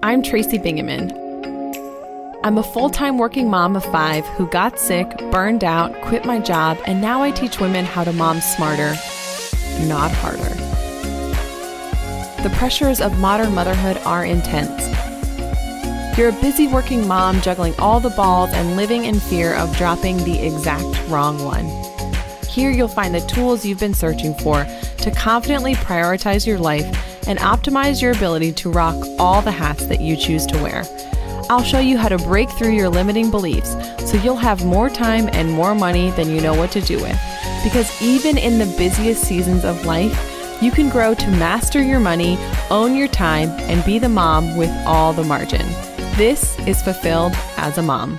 I'm Tracy Bingaman. I'm a full time working mom of five who got sick, burned out, quit my job, and now I teach women how to mom smarter, not harder. The pressures of modern motherhood are intense. You're a busy working mom juggling all the balls and living in fear of dropping the exact wrong one. Here you'll find the tools you've been searching for to confidently prioritize your life and optimize your ability to rock all the hats that you choose to wear. I'll show you how to break through your limiting beliefs so you'll have more time and more money than you know what to do with. Because even in the busiest seasons of life, you can grow to master your money, own your time, and be the mom with all the margin. This is Fulfilled as a Mom.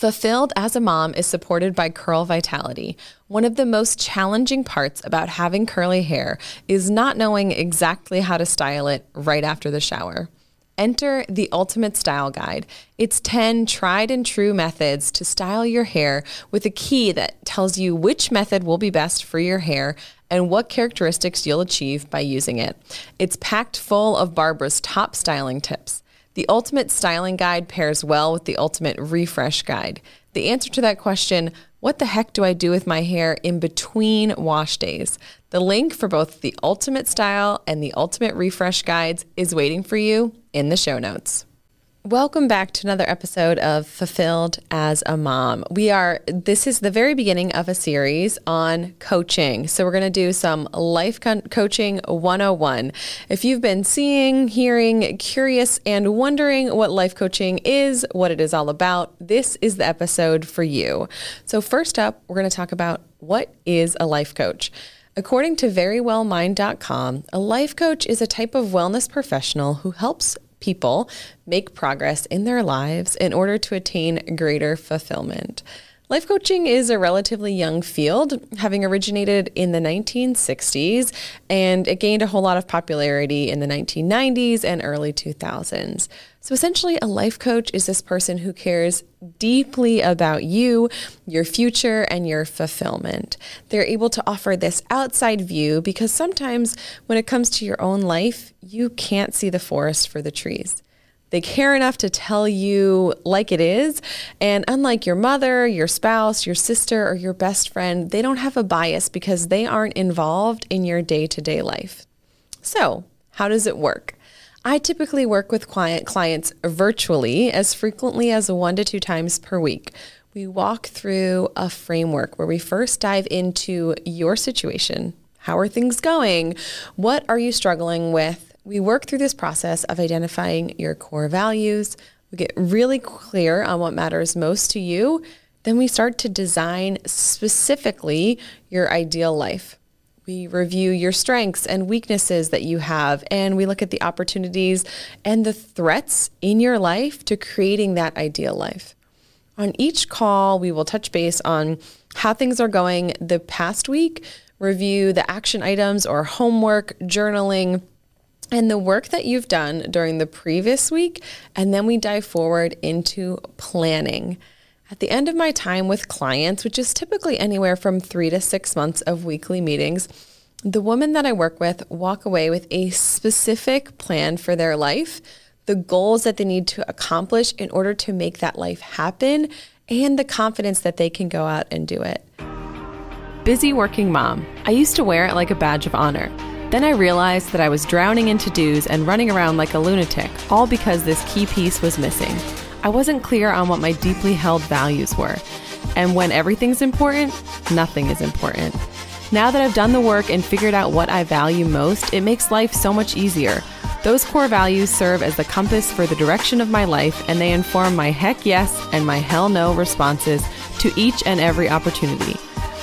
Fulfilled as a Mom is supported by Curl Vitality. One of the most challenging parts about having curly hair is not knowing exactly how to style it right after the shower. Enter the Ultimate Style Guide. It's 10 tried and true methods to style your hair with a key that tells you which method will be best for your hair and what characteristics you'll achieve by using it. It's packed full of Barbara's top styling tips. The Ultimate Styling Guide pairs well with the Ultimate Refresh Guide. The answer to that question, what the heck do I do with my hair in between wash days? The link for both the Ultimate Style and the Ultimate Refresh Guides is waiting for you in the show notes. Welcome back to another episode of Fulfilled as a Mom. We are, this is the very beginning of a series on coaching. So, we're going to do some life co- coaching 101. If you've been seeing, hearing, curious, and wondering what life coaching is, what it is all about, this is the episode for you. So, first up, we're going to talk about what is a life coach. According to verywellmind.com, a life coach is a type of wellness professional who helps people make progress in their lives in order to attain greater fulfillment. Life coaching is a relatively young field, having originated in the 1960s, and it gained a whole lot of popularity in the 1990s and early 2000s. So essentially, a life coach is this person who cares deeply about you, your future, and your fulfillment. They're able to offer this outside view because sometimes when it comes to your own life, you can't see the forest for the trees. They care enough to tell you like it is. And unlike your mother, your spouse, your sister, or your best friend, they don't have a bias because they aren't involved in your day to day life. So, how does it work? I typically work with client clients virtually as frequently as one to two times per week. We walk through a framework where we first dive into your situation. How are things going? What are you struggling with? we work through this process of identifying your core values. We get really clear on what matters most to you. Then we start to design specifically your ideal life. We review your strengths and weaknesses that you have, and we look at the opportunities and the threats in your life to creating that ideal life. On each call, we will touch base on how things are going the past week, review the action items or homework, journaling, and the work that you've done during the previous week, and then we dive forward into planning. At the end of my time with clients, which is typically anywhere from three to six months of weekly meetings, the women that I work with walk away with a specific plan for their life, the goals that they need to accomplish in order to make that life happen, and the confidence that they can go out and do it. Busy working mom. I used to wear it like a badge of honor. Then I realized that I was drowning in to dos and running around like a lunatic, all because this key piece was missing. I wasn't clear on what my deeply held values were. And when everything's important, nothing is important. Now that I've done the work and figured out what I value most, it makes life so much easier. Those core values serve as the compass for the direction of my life, and they inform my heck yes and my hell no responses to each and every opportunity.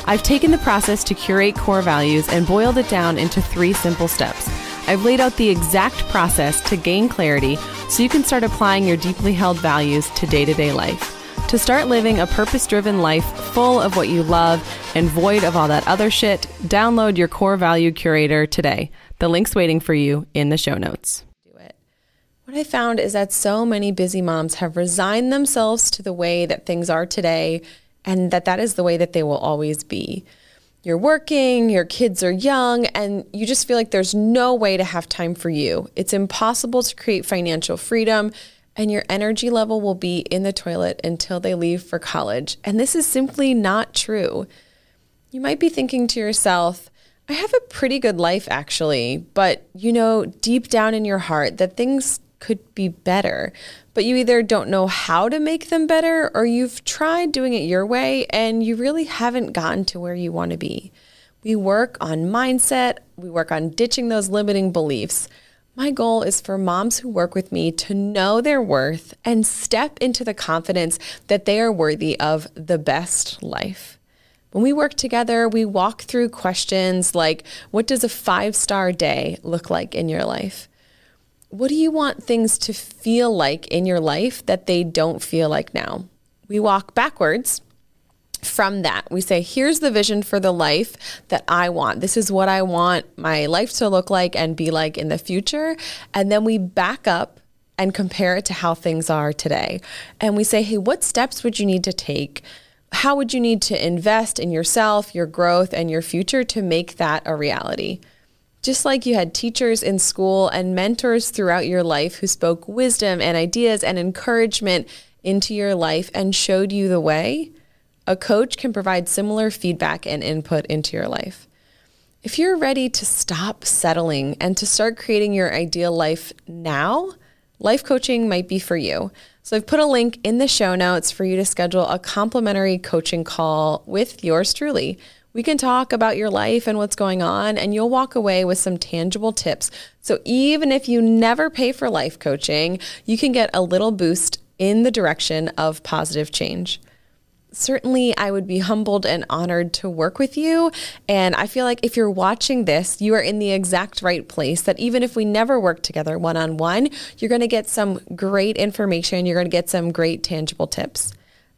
I've taken the process to curate core values and boiled it down into three simple steps. I've laid out the exact process to gain clarity so you can start applying your deeply held values to day to day life. To start living a purpose driven life full of what you love and void of all that other shit, download your core value curator today. The link's waiting for you in the show notes. What I found is that so many busy moms have resigned themselves to the way that things are today and that that is the way that they will always be. You're working, your kids are young, and you just feel like there's no way to have time for you. It's impossible to create financial freedom, and your energy level will be in the toilet until they leave for college. And this is simply not true. You might be thinking to yourself, I have a pretty good life actually, but you know deep down in your heart that things could be better, but you either don't know how to make them better or you've tried doing it your way and you really haven't gotten to where you want to be. We work on mindset, we work on ditching those limiting beliefs. My goal is for moms who work with me to know their worth and step into the confidence that they are worthy of the best life. When we work together, we walk through questions like what does a five star day look like in your life? What do you want things to feel like in your life that they don't feel like now? We walk backwards from that. We say, here's the vision for the life that I want. This is what I want my life to look like and be like in the future. And then we back up and compare it to how things are today. And we say, hey, what steps would you need to take? How would you need to invest in yourself, your growth, and your future to make that a reality? Just like you had teachers in school and mentors throughout your life who spoke wisdom and ideas and encouragement into your life and showed you the way, a coach can provide similar feedback and input into your life. If you're ready to stop settling and to start creating your ideal life now, life coaching might be for you. So I've put a link in the show notes for you to schedule a complimentary coaching call with yours truly. We can talk about your life and what's going on, and you'll walk away with some tangible tips. So even if you never pay for life coaching, you can get a little boost in the direction of positive change certainly I would be humbled and honored to work with you. And I feel like if you're watching this, you are in the exact right place that even if we never work together one on one, you're going to get some great information. You're going to get some great tangible tips.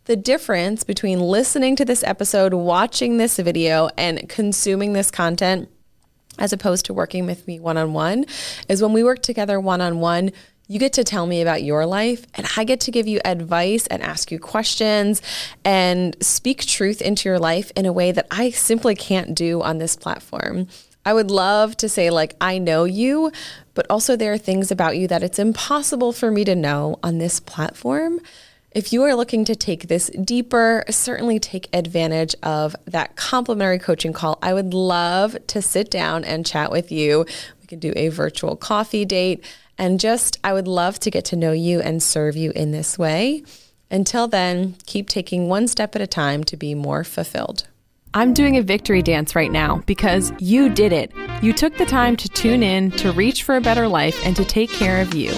The difference between listening to this episode, watching this video, and consuming this content, as opposed to working with me one on one, is when we work together one on one, you get to tell me about your life, and I get to give you advice and ask you questions and speak truth into your life in a way that I simply can't do on this platform. I would love to say, like, I know you, but also there are things about you that it's impossible for me to know on this platform. If you are looking to take this deeper, certainly take advantage of that complimentary coaching call. I would love to sit down and chat with you. We can do a virtual coffee date. And just, I would love to get to know you and serve you in this way. Until then, keep taking one step at a time to be more fulfilled. I'm doing a victory dance right now because you did it. You took the time to tune in, to reach for a better life, and to take care of you.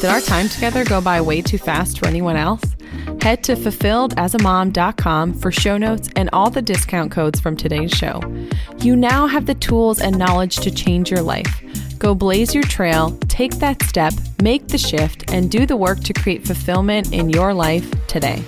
Did our time together go by way too fast for anyone else? Head to fulfilledasmom.com for show notes and all the discount codes from today's show. You now have the tools and knowledge to change your life. Go blaze your trail, take that step, make the shift, and do the work to create fulfillment in your life today.